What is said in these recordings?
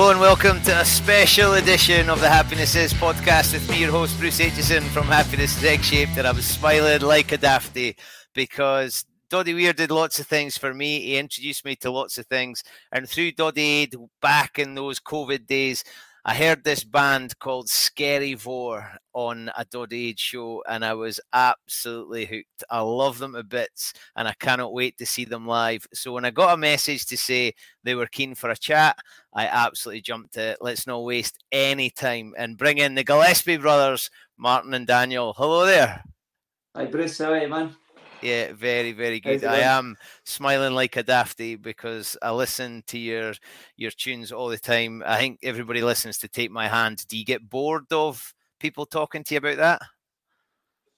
Hello and welcome to a special edition of the Happiness Is podcast with me, your host Bruce Aitchison from Happiness is Egg Shaped, and I was smiling like a dafty because Doddie Weir did lots of things for me. He introduced me to lots of things, and through Doddie back in those COVID days, I heard this band called Skerryvore on a Doddie Aid show, and I was absolutely hooked. I love them to bits, and I cannot wait to see them live. So when I got a message to say they were keen for a chat, I absolutely jumped it. Let's not waste any time and bring in the Gillespie brothers, Martin and Daniel. Hello there. Hi Bruce, how are you, man? Yeah, very, very good. I am smiling like a dafty because I listen to your your tunes all the time. I think everybody listens to Take My Hand. Do you get bored of people talking to you about that?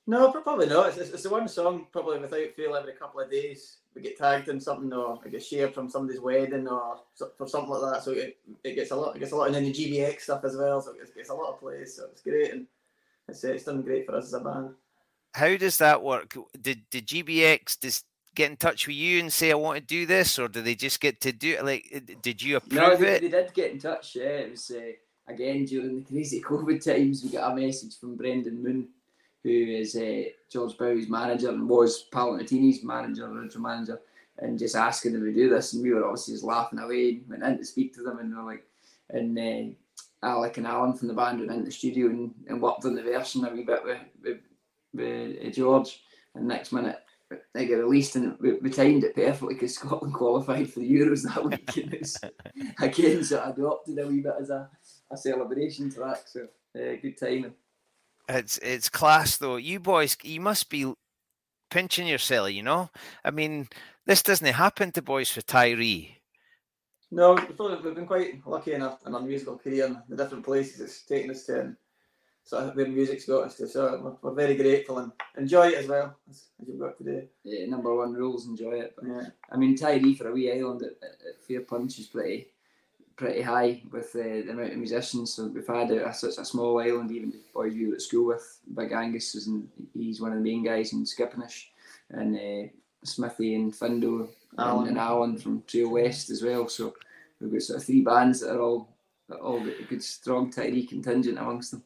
No, probably not. It's, it's, the one song probably without fail every couple of days we get tagged in something or it gets shared from somebody's wedding or for something like that. So it, it gets a lot. It gets a lot, and then the GBX stuff as well. So it gets, gets a lot of plays. So it's great, and it's, it's done great for us as a band. How does that work? Did did GBX just get in touch with you and say I want to do this, or do they just get to do it? Like, did you approve No, they, it? they did get in touch. Yeah, it was uh, again during the crazy COVID times. We got a message from Brendan Moon, who is uh, George Bowie's manager and was Paolo Nutini's manager, original manager, and just asking them to do this. And we were obviously just laughing away. And went in to speak to them, and they're like, and uh, Alec and Alan from the band went into the studio and, and worked on the version a wee bit with with, with uh, George. And next minute. They get released and we, we timed it perfectly because Scotland qualified for the Euros that week. And it's, again, so I adopted a wee bit as a, a celebration track. So uh, good timing. It's it's class though. You boys, you must be pinching yourself. You know, I mean, this doesn't happen to boys for Tiree. No, we've been quite lucky enough in our musical career and the different places it's taken us to and sort of where music's got us to. So we're, we're very grateful and enjoy it as well as, as you've got today. Yeah, number one rules, enjoy it. But, Yeah. I mean, Tiree for a wee island at, at, Fair Punch is pretty pretty high with uh, the amount of musicians. So we've had a, such a small island, even the boys we were at school with. Big Angus is in, he's one of the main guys in Skipinnish, and uh, Smithy and Findo Alan. and, and Alan from Trail West as well. So we've got sort of three bands that are all all got a good strong Tiree contingent amongst them.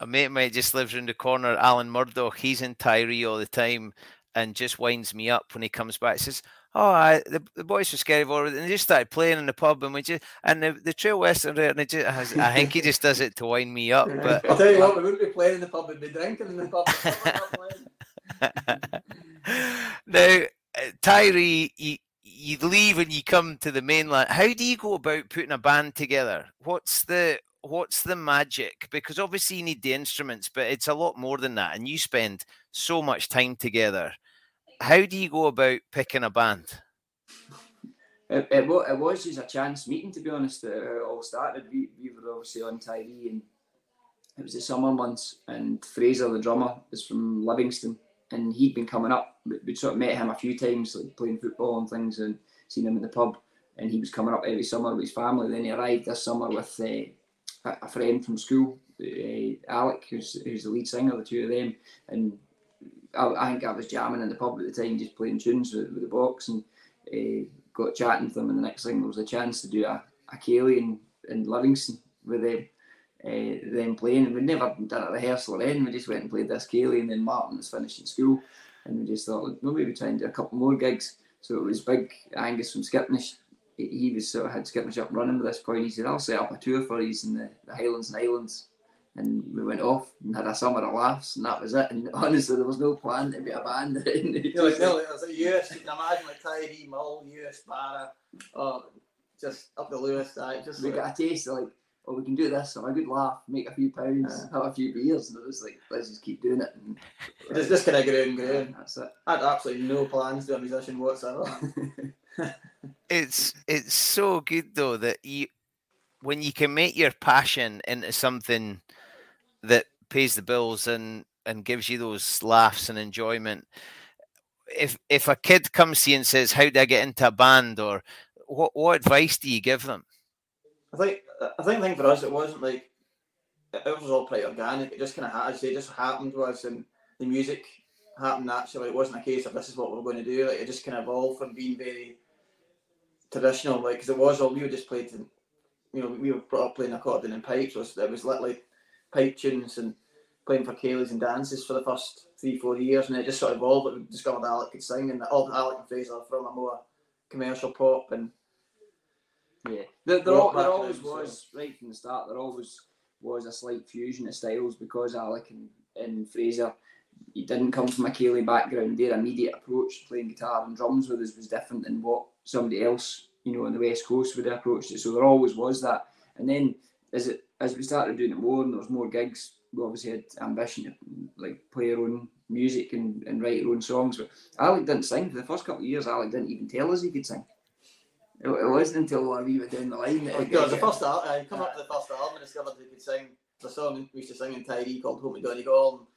A mate of mine just lives round the corner, Alan Murdoch. He's in Tiree all the time and just winds me up when he comes back. He says, "Oh, I, the, the boys from Skerryvore, and they just started playing in the pub, and we just and the, the Trail Western there, and it just, I think he just does it to wind me up." But I'll tell you what, we wouldn't be playing in the pub, we'd be drinking in the pub. We're not playing. now, uh, Tiree, you, you leave and you come to the mainland. How do you go about putting a band together? What's the what's the magic? Because obviously you need the instruments, but it's a lot more than that, and you spend so much time together. How do you go about picking a band? It, it, it was just a chance meeting, to be honest. It all started. We, we were obviously on Tiree, and it was the summer months. And Fraser, the drummer, is from Livingston, and he'd been coming up. We'd sort of met him a few times, like playing football and things, and seen him in the pub. And he was coming up every summer with his family. Then he arrived this summer with uh, a friend from school, uh, Alec, who's, who's the lead singer, the two of them. And I, I, think I was jamming in the pub at the time, just playing tunes with, with the box. And uh, got chatting to them, and the next thing there was a chance to do a, a ceilidh in, in Livingston with them. Uh, them playing, and we'd never done a rehearsal then. We just went and played this ceilidh, and then Martin was finishing school, and we just thought, well, maybe we try and do a couple more gigs. So it was big. Angus from Skipinnish, he was sort of had Skipinnish up running by this point. He said, "I'll set up a tour for you in the, the Highlands and Islands." and we went off and had a summer of laughs, and that was it. And honestly, there was no plan to be a band. you know, like, no, it was like Uist, you can imagine like Tiree, Mull, Uist, Barra, oh, just up the Lewis side. Just we like, got a taste of like, oh, we can do this, have a good laugh, make a few pounds, have a few beers, and it was like, let's just keep doing it. And just, just kind of grow and grow. That's it. I had absolutely no plans to be a musician whatsoever. it's it's so good though that you when you can make your passion into something that pays the bills and and gives you those laughs and enjoyment. If if a kid comes to you and says, "How do I get into a band?" or what what advice do you give them? I think I think thing for us it wasn't like it was all pretty organic. It just kind of had it just happened to us, and the music happened naturally. It wasn't a case of this is what we're going to do. Like it just kind of evolved from being very traditional, like because it was all we were just play to, you know, we were brought up playing accordion and pipes. So it was literally pipe tunes and playing for ceilidhs and dances for the first three, four years, and it just sort of evolved. But we discovered Alec could sing, and all Alec and Fraser are from a more commercial pop and yeah, there, there, all, there always was so. right from the start. There always was a slight fusion of styles because Alec and, and Fraser, he didn't come from a ceilidh background. Their immediate approach to playing guitar and drums with us was different than what somebody else, you know, on the west coast would have approached it. So there always was that. And then as it as we started doing it more and there was more gigs, we obviously had ambition to like play our own music and, and write our own songs. But Alec didn't sing for the first couple of years. Alec didn't even tell us he could sing. It, it wasn't until we were down the line that it, was the first album. I come up to the first album and discovered he could sing the song we used to sing in Tiree called "Home to Donegal."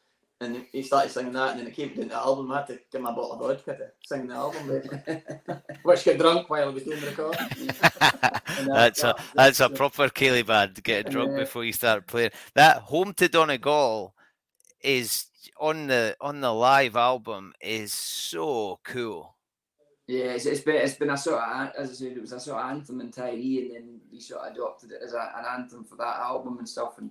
And he started singing that, and then it came to the album. I had to give my bottle of vodka to sing the album, which got drunk while I was doing the recording. that's that, a that's a proper ceilidh band. Getting drunk before you start playing. That "Home to Donegal" is on the on the live album is so cool. Yeah, it's, it's been it's been a sort of as I said, it was a sort of anthem in Tiree, and then we sort of adopted it as a, an anthem for that album and stuff. And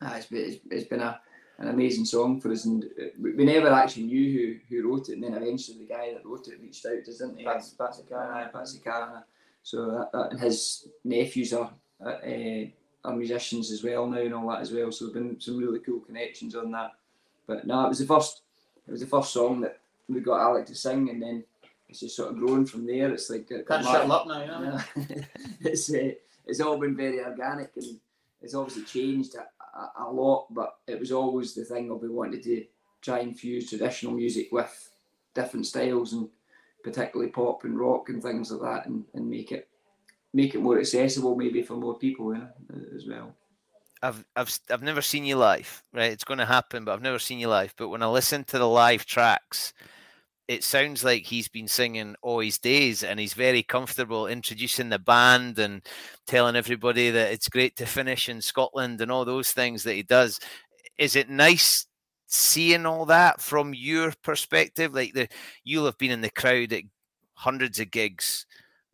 uh, it's been it's, it's been a an amazing song for us, and uh, we never actually knew who who wrote it. And then eventually, the guy that wrote it reached out, didn't he? Patsy, Carana, Patsy Carana. So that, that, and his nephews are uh, are musicians as well now, and all that as well. So there've been some really cool connections on that. But no, it was the first. It was the first song that we got Alec to sing, and then it's just sort of grown from there. It's like uh, can't shut up now, you know. it's uh, it's all been very organic, and it's obviously changed a, lot, but it was always the thing of we wanted to try and fuse traditional music with different styles and particularly pop and rock and things like that, and, and make it make it more accessible maybe for more people know, as well. I've I've I've never seen you live, right? It's going to happen, but I've never seen you live. But when I listen to the live tracks, it sounds like he's been singing all his days and he's very comfortable introducing the band and telling everybody that it's great to finish in Scotland and all those things that he does. Is it nice seeing all that from your perspective? Like the you'll have been in the crowd at hundreds of gigs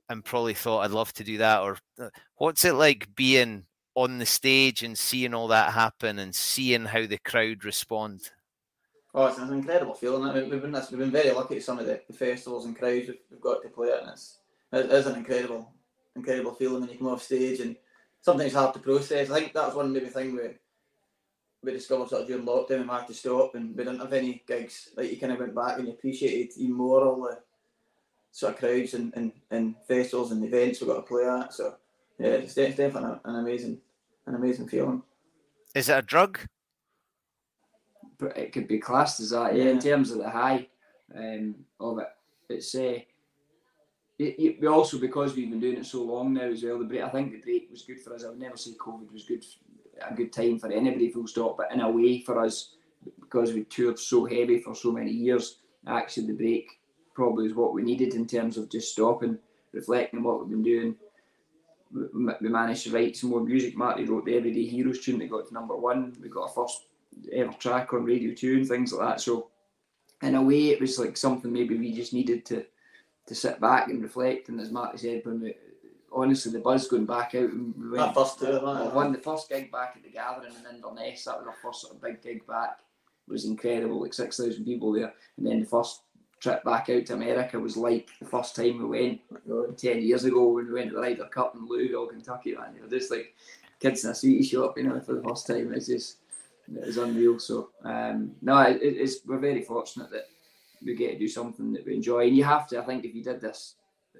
and probably thought I'd love to do that. Or uh, what's it like being on the stage and seeing all that happen and seeing how the crowd respond? Oh, it's an incredible feeling. We've been we've been very lucky at some of the, the festivals and crowds we've, got to play at, and it's it is an incredible, incredible feeling when you come off stage. And something hard to process. I think that was one maybe thing we we discovered sort of during lockdown. We had to stop, and we didn't have any gigs. Like you kind of went back and you appreciated even more all the sort of crowds and, and, and festivals and events we've got to play at. So yeah, it's, definitely an amazing an amazing feeling. Is it a drug? It could be classed as that, yeah. In terms of the high um, of it, it's uh, it, it, we also because we've been doing it so long now as well. The break, I think the break was good for us. I would never say COVID was good, a good time for anybody, full stop. But in a way, for us, because we toured so heavy for so many years, actually the break probably is what we needed in terms of just stopping, reflecting on what we've been doing. We managed to write some more music. Marty wrote the Everyday Heroes tune that got to number one. We got a first ever track on Radio 2 and things like that. So, in a way, it was like something maybe we just needed to to sit back and reflect. And as Marty said, when we honestly the buzz going back out and we went, first won the first gig back at the Gathering in Inverness. That was our first sort of big gig back. It was incredible, like six thousand people there. And then the first trip back out to America was like the first time we went oh ten years ago when we went to the Ryder Cup in Louisville, Kentucky. Man, you know, just like kids in a sweetie shop, you know, for the first time. It's just it was unreal. So um, no, it, it's we're very fortunate that we get to do something that we enjoy. And you have to, I think, if you did this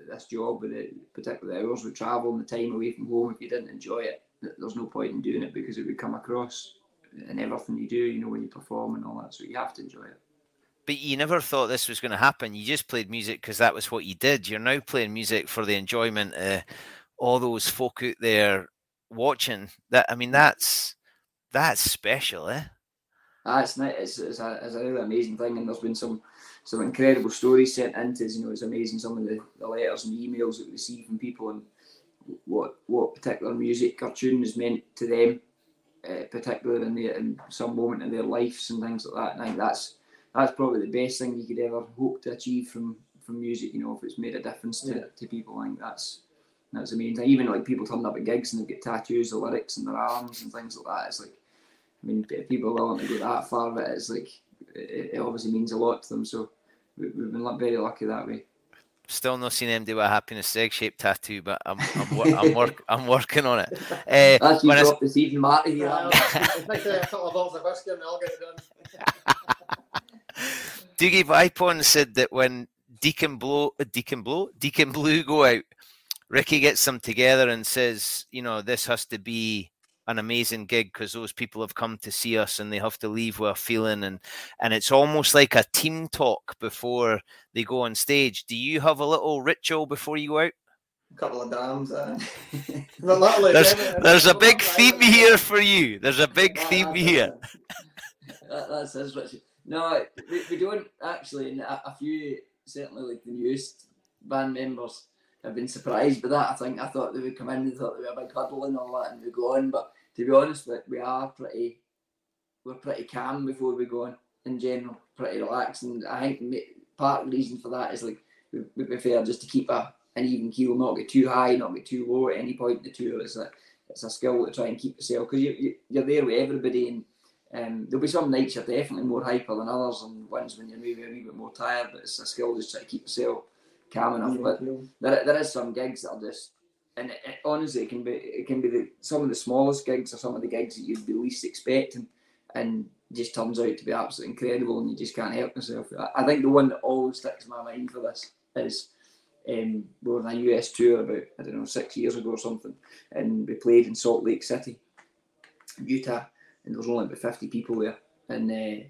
this job with it, particularly the hours we travel and the time away from home, if you didn't enjoy it, there's no point in doing it because it would come across in everything you do. You know when you perform and all that, so you have to enjoy it. But you never thought this was going to happen. You just played music because that was what you did. You're now playing music for the enjoyment of all those folk out there watching. That I mean, that's that's special, eh? Ah, it's, it's, it's, a, it's a really amazing thing, and there's been some some incredible stories sent into us. You know, it's amazing some of the, the letters and emails that we receive from people and what what particular music or tune is meant to them, uh, particularly in, the, in some moment in their lives and things like that. And I think that's that's probably the best thing you could ever hope to achieve from from music. You know, if it's made a difference to, yeah. to people, I think that's that's amazing. Even like people turn up at gigs and they get tattoos, the lyrics in their arms and things like that. It's like, I mean, people are willing to go that far, but it's like it, it obviously means a lot to them. So we, have been very lucky that way. Still not seen him do a happiness egg shaped tattoo, but I'm I'm, wor- I'm, work, I'm working on it. Uh, That's you dropped this evening, Marty. Yeah, a couple of bottles of whiskey and I'll get it done. Dougie Vipond said that when Deacon Blow, Deacon Blow, Deacon Blue go out, Ricky gets them together and says, you know, this has to be an amazing gig because those people have come to see us and they have to leave with a feeling and and it's almost like a team talk before they go on stage. Do you have a little ritual before you go out? A couple of drams. Uh, there's, there's a big theme here for you. There's a big theme here. that, that's his ritual. No, we, we don't actually. And a, a few, certainly like the newest band members, have been surprised by that. I think I thought they would come in and thought they were a big huddle and all that, and we go on. But to be honest, we are pretty, we're pretty calm before we go on in general, pretty relaxed. And I think part of the reason for that is like we, we prefer just to keep a, an even keel, not get too high, not get too low at any point in the tour. It's a, it's a skill to try and keep yourself because you, you, you're there with everybody and. Um, there'll be some nights you're definitely more hyper than others, and ones when you're maybe a wee bit more tired. But it's a skill just try to keep yourself calm enough. But there, there is some gigs that are just, and it, it, honestly, it can be it can be the, some of the smallest gigs or some of the gigs that you'd be least expecting, and just turns out to be absolutely incredible, and you just can't help yourself. I, I think the one that always sticks in my mind for this is. Um, we were on a US tour about I don't know six years ago or something, and we played in Salt Lake City, Utah, and there was only about fifty people there, and uh,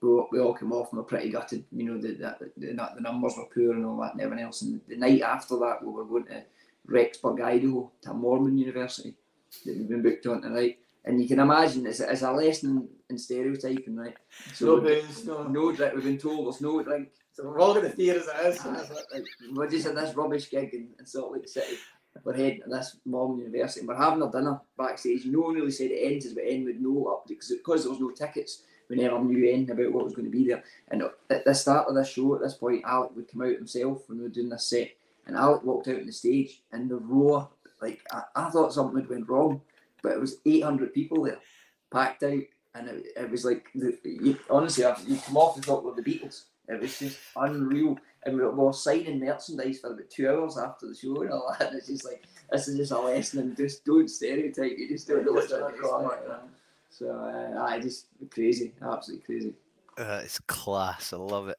we all, came off and were pretty gutted. You know, the, the, the, the numbers were poor and all that and everything else. And the night after that, we were going to Rexburg, Idaho, to a Mormon university that we've been booked on tonight. And you can imagine it's, it's a lesson in stereotyping, right? So no booze, no. No drink. We've been told there's no drink. So we're all going to fear as it is. like, we're just at this rubbish gig in, in Salt Lake City. We're heading to this Mormon university. And we're having a dinner backstage. No one really said it ends, but end with no up because there was no tickets we never knew anything about what was going to be there. And at the start of this show, at this point, Alec would come out himself when we were doing this set, and Alec walked out on the stage, and the roar, like I, I thought something had went wrong, but it was 800 people there, packed out, and it, it was like, the, you, honestly, you come off the top of the Beatles. It was just unreal. And we were signing merchandise for about two hours after the show and all that. And it's just like, this is just a lesson and just don't stereotype. You just don't know what's going come. So uh, I just crazy, absolutely crazy. Uh, it's class. I love it.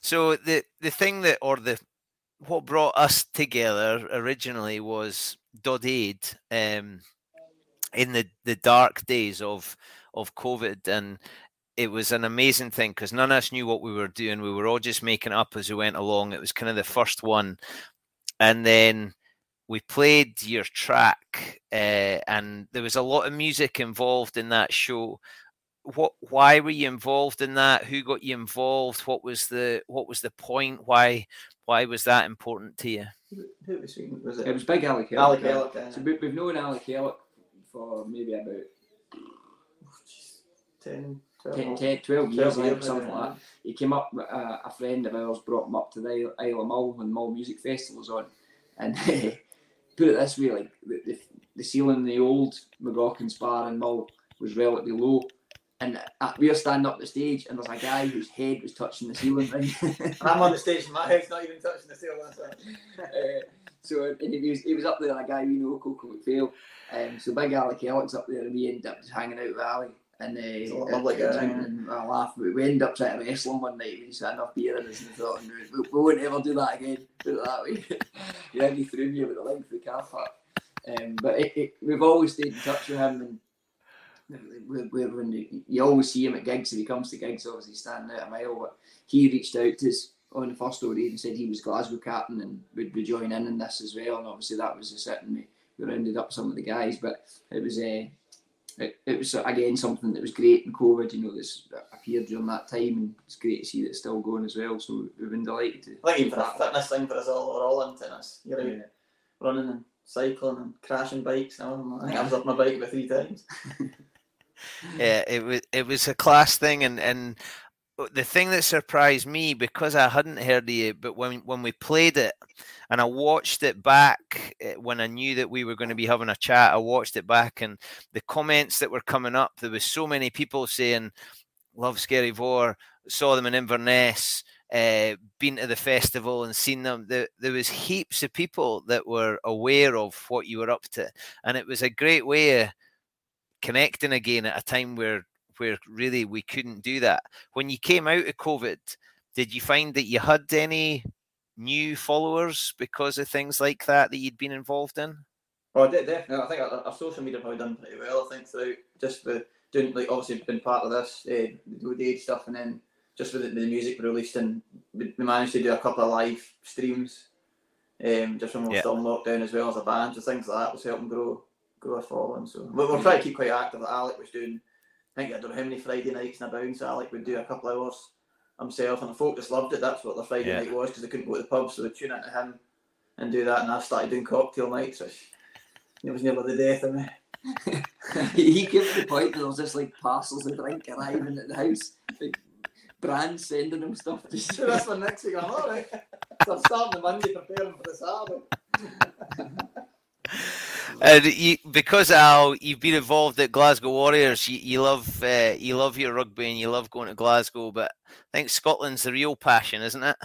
So the the thing that or the what brought us together originally was Doddie Aid um, in the, the dark days of of COVID and it was an amazing thing because none of us knew what we were doing. We were all just making up as we went along. It was kind of the first one. And then we played your track uh, and there was a lot of music involved in that show what why were you involved in that who got you involved what was the what was the point why why was that important to you Who was, was it? It was Big Alec Al Kellock. Elliott, So we, we've known Al Kellock for maybe about 10, 10, 12, 10 12 years, 12 I years, something yeah. like that. He came up, uh, a friend of ours brought him up to the Isle Isle of Mull when Mull Music Festival was on. And put it this way, like the, the, the ceiling in the old MacGochans bar in Mull was relatively low. And uh, we are standing up the stage, and there's a guy whose head was touching the ceiling. And I'm on the stage, and my head's not even touching the ceiling. So. Uh, so and he was he was up there, a guy we know, Coco McPhail. Um, so big Al Kellock's up there, and we ended up just hanging out with Ali. And uh, lovely guy, and I laugh. We we ended up trying to wrestle him one night. We just had enough beer in us and thought, "No, we, we won't ever do that again. Put it that way. yeah, he threw me with the length of the car park. Um, but it, it, we've always stayed in touch with him, and when you, you always see him at gigs, if he comes to gigs, obviously standing out a mile. But he reached out to us on the first story and said he was Glasgow captain and would be joining in in this as well. And obviously that was a and we, we rounded up some of the guys. But it was uh, it, it was again something that was great in COVID. You know, this appeared during that time, and it's great to see that it's still going as well. So we've been delighted to. I think even for a fitness thing for us all, we're all into this. You're out Yeah. running and cycling and crashing bikes. And. I think I was up my bike about three times. yeah it was it was a class thing and and the thing that surprised me because I hadn't heard of it, but when when we played it and I watched it back eh, when I knew that we were going to be having a chat, I watched it back and the comments that were coming up, there was so many people saying, "Love Skerryvore," saw them in Inverness, uh, been to the festival and seen them. There, there was heaps of people that were aware of what you were up to, and it was a great way connecting again at a time where where really we couldn't do that. When you came out of COVID, did you find that you had any new followers because of things like that that you'd been involved in? Oh, de- definitely. I think our, our social media probably done pretty well. I think through just the doing like obviously been part of this uh, the Dade stuff, and then just with the, the music we released, and we, we managed to do a couple of live streams, um, just when we were Yeah. still in lockdown as well as a band, so things like that was helping grow grow a following. So we, we're trying to keep quite active. Like Alec was doing, I think I don't know how many Friday nights in a bounce. Alec would do a couple hours himself, and the folk just loved it. That's what the Friday Yeah. night was because they couldn't go to the pub, so they tune into him and do that. And I started doing cocktail nights, which it was never the death of me. he, he came to the point that there was just like parcels of drink arriving at the house, like brands sending him stuff. Just So that's for next week. I'm alright. So I'm starting the Monday preparing for the Saturday. And you, because Al, you've been involved at Glasgow Warriors. You, you love uh, you love your rugby and you love going to Glasgow. But I think Scotland's the real passion, isn't it?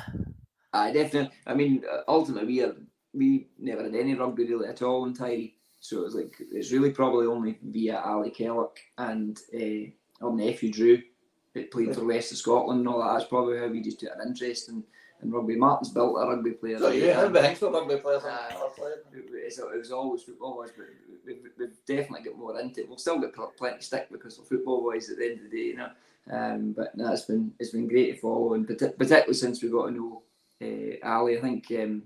I definitely. I mean, uh, ultimately, we are, we never had any rugby really at all in Tiree. So it was like it's really probably only via Ali Kellock and uh, our nephew Drew, that played for West of Scotland and all that. That's probably how we just took an interest in, in rugby. Martin's built a rugby player. So yeah, how big for rugby players? Playing? It was, it was always football wise, but we've, we've definitely got more into it. We'll still get plenty of stick because we're football wise at the end of the day, you know. Um, but no, it's been it's been great to follow, and particularly since we got to know uh, Ali. I think um,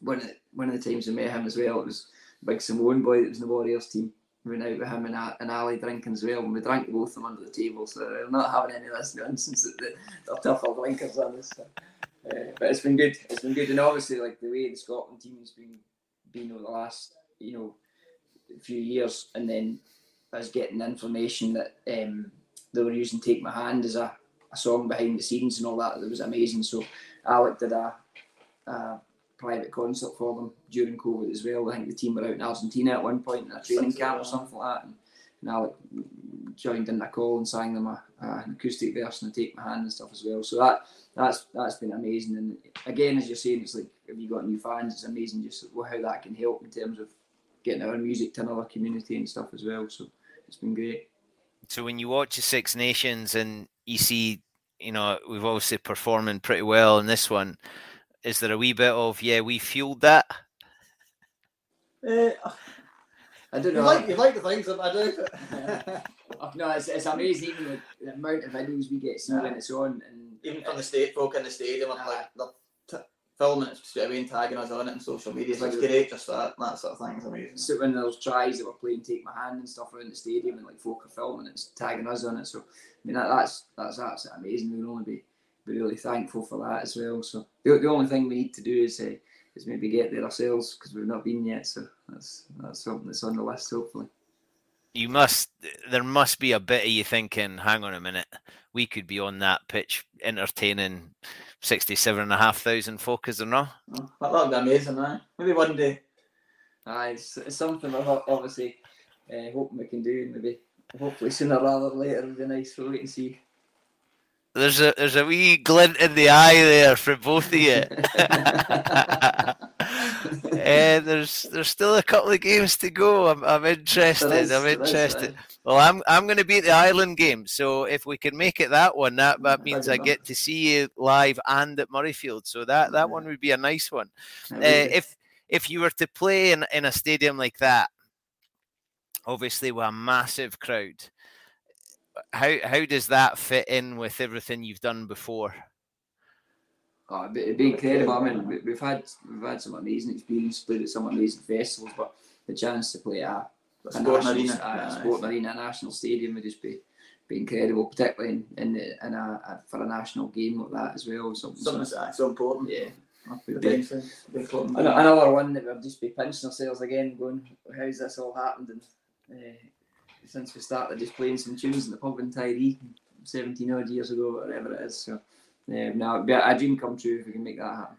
one of the, one of the times we met him as well, it was big Samoan boy that was in the Warriors team. We went out with him and, and Ali drinking as well, and we drank both of them under the table. So I'm not having any of this nonsense that the, the tough old blinkers on us. So. Uh, but it's been good. It's been good, and obviously, like the way the Scotland team has been, been over the last, you know, few years, and then us getting information that um, they were using "Take My Hand" as a, a song behind the scenes and all that. That was amazing. So Alec did a, a private concert for them during COVID as well. I think the team were out in Argentina at one point in a training camp or something like that. And, and Alec joined in the call and sang them a, a, an acoustic version of "Take My Hand" and stuff as well. So that that's that's been amazing. And again, as you're saying, it's like if you got new fans, it's amazing just how that can help in terms of getting our music to another community and stuff as well. So it's been great. So when you watch the Six Nations and you see, you know, we've obviously performing pretty well in this one. Is there a wee bit of yeah, we fueled that? Uh, I don't know. You like, you like the things that I do. no, it's, it's amazing even the, amount of videos we get seen yeah. when it's on, and even from the state folk in the stadium, uh, like they're filming it straight away and tagging us on it on social media. It's like great, just that that sort of thing is amazing. So when there's tries that were playing Take My Hand and stuff around the stadium, and like folk are filming it, it's tagging us on it. So I mean that, that's that's absolutely amazing. We'll only be be really thankful for that as well. So the, the only thing we need to do is uh, is maybe get there ourselves because we've not been yet. So that's that's something that's on the list hopefully. You must. There must be a bit of you thinking, "Hang on a minute, we could be on that pitch entertaining sixty-seven and a half thousand folk, is there not?" Oh, that would be amazing, man. Maybe one day. Aye, it's, it's something we're obviously uh, hoping we can do. Maybe hopefully sooner rather than later. It'd be nice. We'll wait and see. There's a there's a wee glint in the eye there for both of you. and eh, there's there's still a couple of games to go. I'm I'm interested. Is, I'm interested. well, I'm I'm going to be at the Ireland game, so if we can make it that one, that that means I get to see you live and at Murrayfield. So that that one would be a nice one. Uh, if if you were to play in in a stadium like that, obviously with a massive crowd how how does that fit in with everything you've done before? Oh, it'd be incredible. I mean, we've had we've had some amazing experience, played at some amazing festivals, but the chance to play at a, a national, arena, a sport arena, a national stadium would just be be incredible, particularly in in, the, in a, a, for a national game like that as well. Something, something so, so important. Yeah. Another one that we'll just be pinching ourselves again, going, "How's this all happened?" And uh, since we started just playing some tunes in the pub in Tiree 17 odd years ago, whatever it is. So um, now a dream come true if we can make that happen.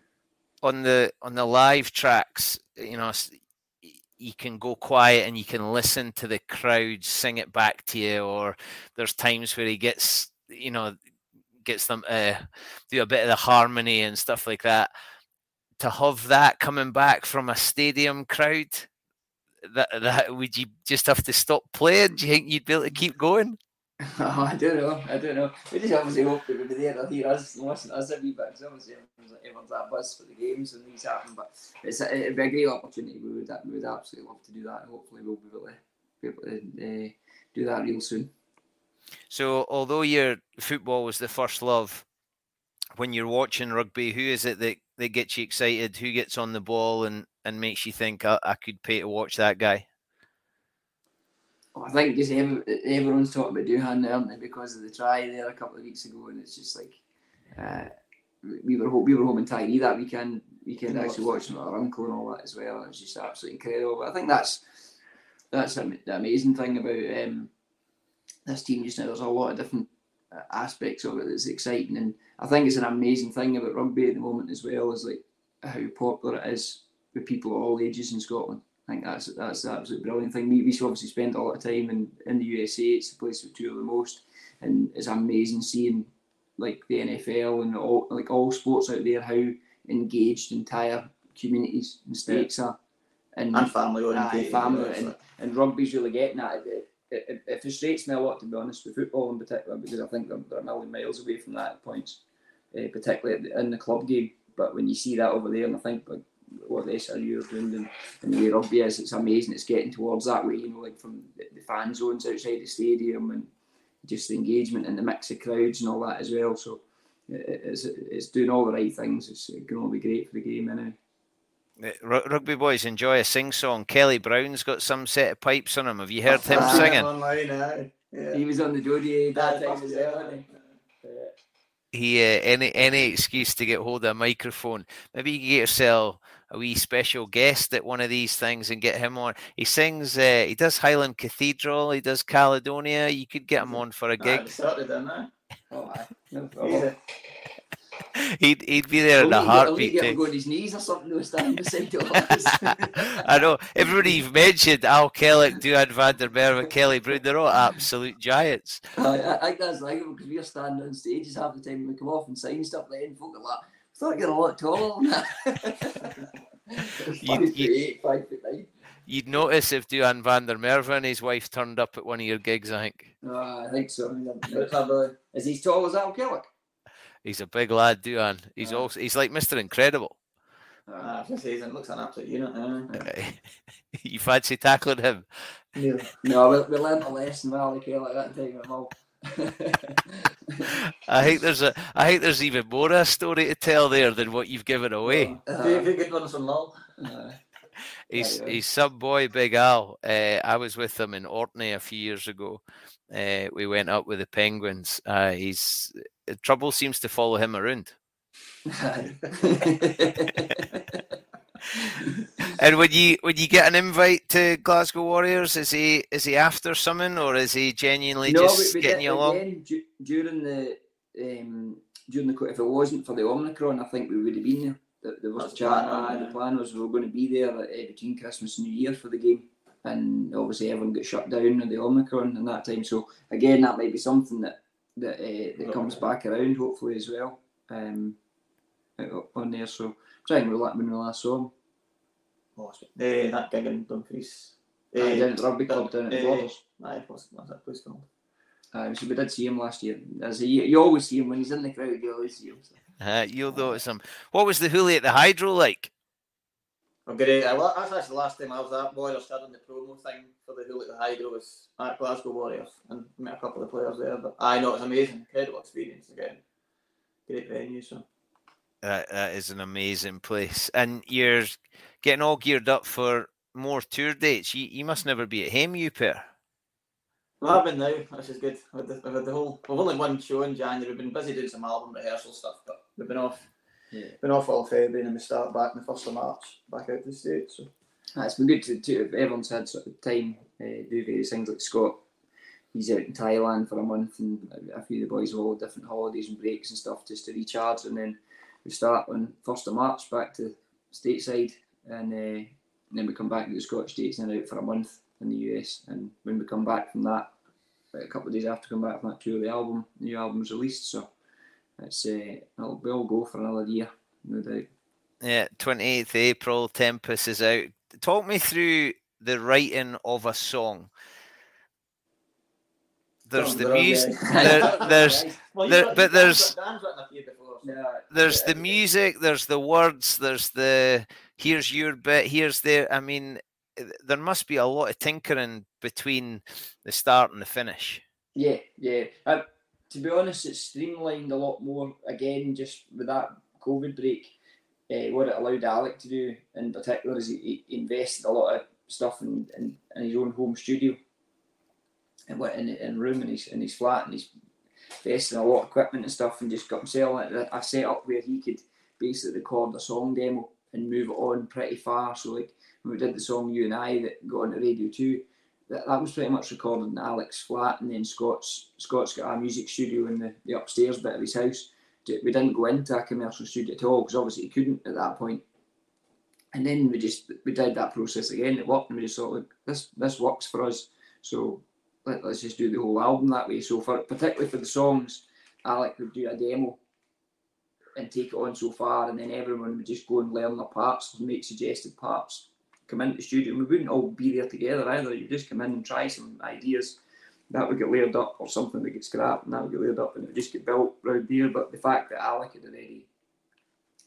On the on the live tracks, you know, you can go quiet and you can listen to the crowd sing it back to you, or there's times where he gets, you know, gets them to do a bit of the harmony and stuff like that. To have that coming back from a stadium crowd, that that would you just have to stop playing? Do you think you'd be able to keep going? Oh, I don't know. I don't know. We just obviously hope that we'll be there to hear us and listen to us every bit. Because obviously everyone's, everyone's at bus for the games and these happen. But it's a, it'd be a great opportunity. We would we would absolutely love to do that. And hopefully we'll be able to be able to uh, do that real soon. So, although your football was the first love, when you're watching rugby, who is it that, that gets you excited? Who gets on the ball and, and makes you think I, I could pay to watch that guy? Oh, I think just every, everyone's talking about Duhan, aren't they? Because of the try there a couple of weeks ago, and it's just like uh, we were we were home in Tiree that weekend. Weekend actually watching our uncle and all that as well. It was just absolutely incredible. But I think that's that's the amazing thing about um, this team just now. There's a lot of different uh, aspects of it that's exciting, and I think it's an amazing thing about rugby at the moment as well. Is like how popular it is with people of all ages in Scotland. I think that's that's the absolute brilliant thing. We, we obviously spend a lot of time in, in the USA. It's the place we tour the most, and it's amazing seeing like the NFL and all like all sports out there how engaged entire communities and states yeah. are, and, and family oriented, family, and, and rugby's really getting that. it. It, it, it, frustrates me a lot to be honest with football in particular because I think they're, they're a million miles away from that at points, uh, particularly in the club game. But when you see that over there, and I think like what the SRU are doing and, and the way rugby is, it's amazing. It's getting towards that way, you know, like from the, the fan zones outside the stadium and just the engagement and the mix of crowds and all that as well. So it's, it's doing all the right things. It's going to be great for the game anyway. Rugby boys enjoy a sing song. Kelly Brown's got some set of pipes on him. Have you heard him singing? Online, yeah. He was on the Jody that time as well. He uh, any any excuse to get hold of a microphone. Maybe you get yourself a wee special guest at one of these things and get him on. He sings. Uh, he does Highland Cathedral. He does Caledonia. You could get him on for a gig. Oh, no he'd he'd be there in a heartbeat. Get him go on his knees or something to stand beside. I know everybody you've mentioned, Al Kellock, Duhan van der Merwe, Kelly Brown, they're all absolute giants. I, I think that's like because we're standing on stages half the time when we come off and sign stuff like and folk are like, I thought you're a lot taller than that. You'd, you'd, five foot nine. You'd notice if Duhan van der Merwe and his wife turned up at one of your gigs, I think. Uh, I think so. Is he as tall as Al Kellock? He's a big lad, Duhan. He's also he's like Mister Incredible. Uh, just he looks an absolute unit. Uh. you fancy tackling him? No, no we, we learned a lesson with Ali Kellock that time at Mull. I think there's a I think there's even more a story to tell there than what you've given away. Uh, few, few good ones from Mull. He's he's some boy, Big Al. Uh, I was with him in Orkney a few years ago. Uh, we went up with the Penguins. Uh, he's trouble seems to follow him around. and would you when you get an invite to Glasgow Warriors, is he is he after something or is he genuinely no, just we, we getting you along? Again, du- during the um, during the if it wasn't for the Omicron, I think we would have been there. There, there was That's chat. the plan, Uh, yeah. the plan was we were going to be there uh, between Christmas and New Year for the game, and obviously everyone got shut down with the Omicron in that time. So again, that might be something that that uh, that comes back around hopefully as well. Um, on there, so trying to let when we last saw him. Uh, that gig in Dumfries. Uh, down at the rugby club down at the eh, Borders. Aye, what's, what's that place called? Uh, so we did see him last year. As he, you always see him when he's in the crowd. You always see him. So. Uh, you'll notice him. What was the hoolie at the Hydro like? Oh, great. I, wa- that's actually the last time I was at Boiler Stud on the promo thing for the Hool at the Hydro was at Glasgow Warriors and met a couple of players there. But I know it's amazing, incredible experience again. Great venue, so. That, that is an amazing place, and you're getting all geared up for more tour dates. You you must never be at home, you pair. Well, I've been now, which is good. With the, with the whole, we've only one show in January. We've been busy doing some album rehearsal stuff, but we've been off. Yeah. Been off all February and we start back on the first of March, back out to the States. So Ah, it's been good to, to everyone's had sort of time uh, do various things like Scott. He's out in Thailand for a month, and a few of the boys have all different holidays and breaks and stuff just to recharge. And then we start on first of March back to stateside, and, uh, and then we come back to the Scottish States and out for a month in the US. And when we come back from that, about a couple of days after come back from that tour, of the album, the new album's released. So it's uh, it'll, we'll go for another year, no doubt. Yeah, twenty eighth April. Tempest is out. Talk me through the writing of a song. There's the music. There, there's well, There- but there's- got- Dan's written a few before. so- Yeah, there's the music. There's the words. There's the here's your bit. Here's there. I mean, there must be a lot of tinkering between the start and the finish. Yeah, yeah. Uh, to be honest, it's streamlined a lot more. Again, just with that COVID break, uh, what it allowed Alec to do in particular is he, he invested a lot of stuff in, in, in his own home studio, and what in in room in his in his flat, and he's invested in a lot of equipment and stuff, and just got himself a, a setup where he could basically record a song demo and move it on pretty far. So like when we did the song "You and I" that got on to Radio Two that, that was pretty much recorded in Alex's flat, and then Scott's Scott's got a music studio in the, the upstairs bit of his house. We didn't go into a commercial studio at all because obviously he couldn't at that point. And then we just we did that process again. It worked, and we just thought, look, this this works for us. So let, let's just do the whole album that way. So for particularly for the songs, Alec would do a demo and take it on so far, and then everyone would just go and learn their parts, make suggested parts come into the studio. We wouldn't all be there together either. You just come in and try some ideas. That would get layered up, or something would get scrapped, and that would get layered up, and it would just get built round there. But the fact that Alec had already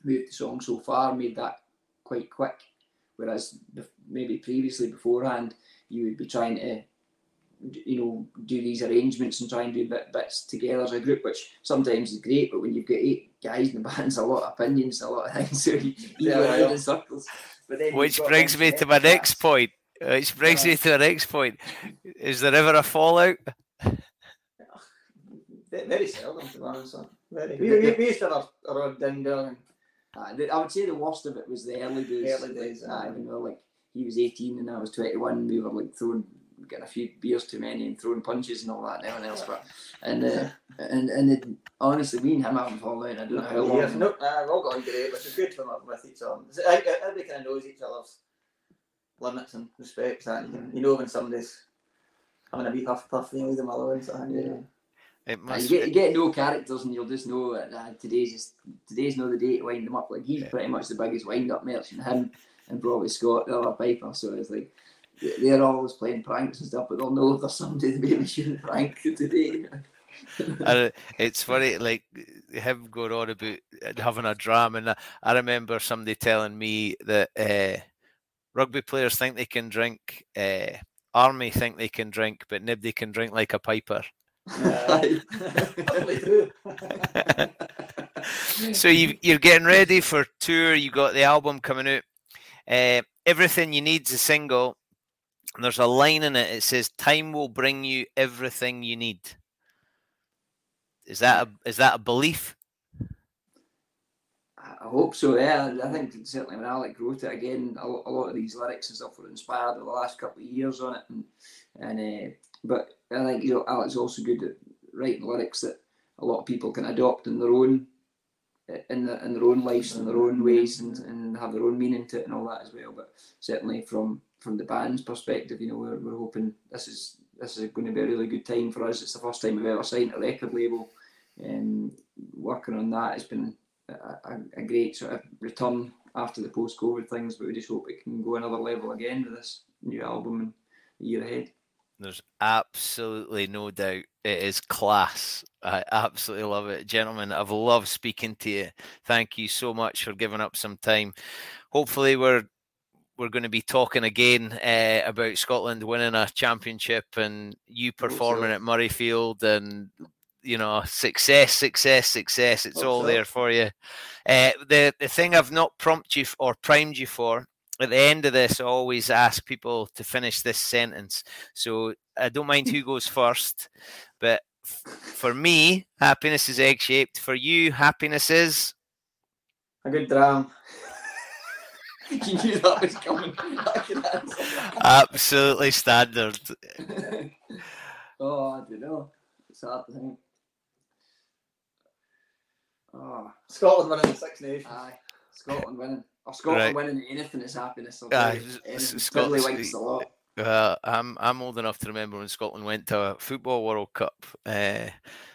moved the song so far made that quite quick. Whereas maybe previously beforehand, you would be trying to you know, do these arrangements and try and do bit, bits together as a group, which sometimes is great. But when you've got eight guys in the band, it's a lot of opinions, a lot of things. So you, you Yeah, go I in circles. But then Which brings me to my separate next point. Which brings me to the next point. Is there ever a fallout? Very seldom, to be honest. Very. We, we, we used to have a rod down there. Uh, I would say the worst of it was the early days. Early days, Uh, aye. when we like he was eighteen and I was twenty one. We were like throwing, getting a few beers too many and throwing punches and all that. And everyone else, but and uh, and and it, honestly, me and him haven't fallen out. I don't know how long. years. No, uh, we've all got on great, which is good for them with each other. So, I- I- Everybody kind of knows each other's limits and respects that. You, can, you know when somebody's having a wee huff puff, you leave them alone. So, I think, Yeah. It Uh, must you get, you get no characters and you'll just know that uh, today's just, today's not the day to wind them up. Like he's pretty much the biggest wind up merchant. Him and probably Scott, the other Piper. So it's like they- they're always playing pranks and stuff, but they'll know if there's somebody that maybe shouldn't prank today. And it's funny, like him going on about having a dram, and I, I remember somebody telling me that uh, rugby players think they can drink, uh, army think they can drink, but nobody can drink like a piper. uh, so you, you're getting ready for tour. You got the album coming out. Uh, everything you need's a single. And there's a line in it. It says, "Time will bring you everything you need." Is that a is that a belief? I hope so. Yeah, I think certainly when Alec wrote it again, a, lot of these lyrics and stuff were inspired the last couple of years on it, and and uh, but I think you know Alec's also good at writing lyrics that a lot of people can adopt in their own in their, in their own lives and their own ways and, and have their own meaning to it and all that as well. But certainly from from the band's perspective, you know, we're, we're hoping this is this is going to be a really good time for us. It's the first time we've ever signed a record label, and working on that has been a, a, a great sort of return after the post COVID things. But we just hope it can go another level again with this new album and the year ahead. There's absolutely no doubt it is class. I absolutely love it. Gentlemen, I've loved speaking to you. Thank you so much for giving up some time. Hopefully we're we're going to be talking again uh, about Scotland winning a championship and you performing at Murrayfield and you know success, success, success. It's Hope all so. there for you. Uh, the the thing I've not prompted you or primed you for at the end of this, I always ask people to finish this sentence. So I don't mind who goes first, but f- for me, happiness is egg shaped. For you, happiness is. A good dram. you knew that was coming. I could answer that. Absolutely standard. oh, I don't know. It's hard to think. Oh, Scotland winning the Six Nations. aye. Scotland winning. Or Scotland Right. winning anything is happiness. I'll Aye, tell you. s- Anything. s- Fiddly Scots- winks a lot. Uh, I'm I'm old enough to remember when Scotland went to a football World Cup. Uh,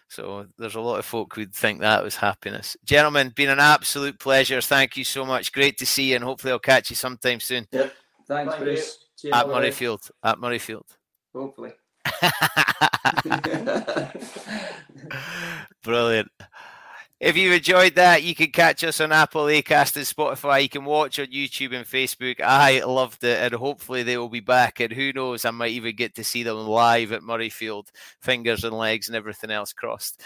so there's a lot of folk who'd think that was happiness. Gentlemen, been an absolute pleasure. Thank you so much. Great to see you, and hopefully I'll catch you sometime soon Yep. Thanks, Thank. Bruce. Cheers. at all the way. Murrayfield. At Murrayfield. Hopefully. Brilliant. If you enjoyed that, you can catch us on Apple, Acast, and Spotify. You can watch on YouTube and Facebook. I loved it, and hopefully they will be back. And who knows, I might even get to see them live at Murrayfield, fingers and legs and everything else crossed.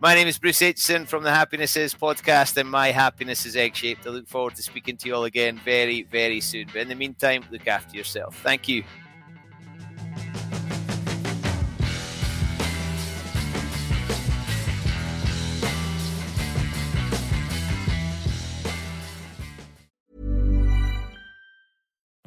My name is Bruce Aitchison from the Happiness Is podcast, and my happiness is egg shaped. I look forward to speaking to you all again very, very soon. But in the meantime, look after yourself. Thank you.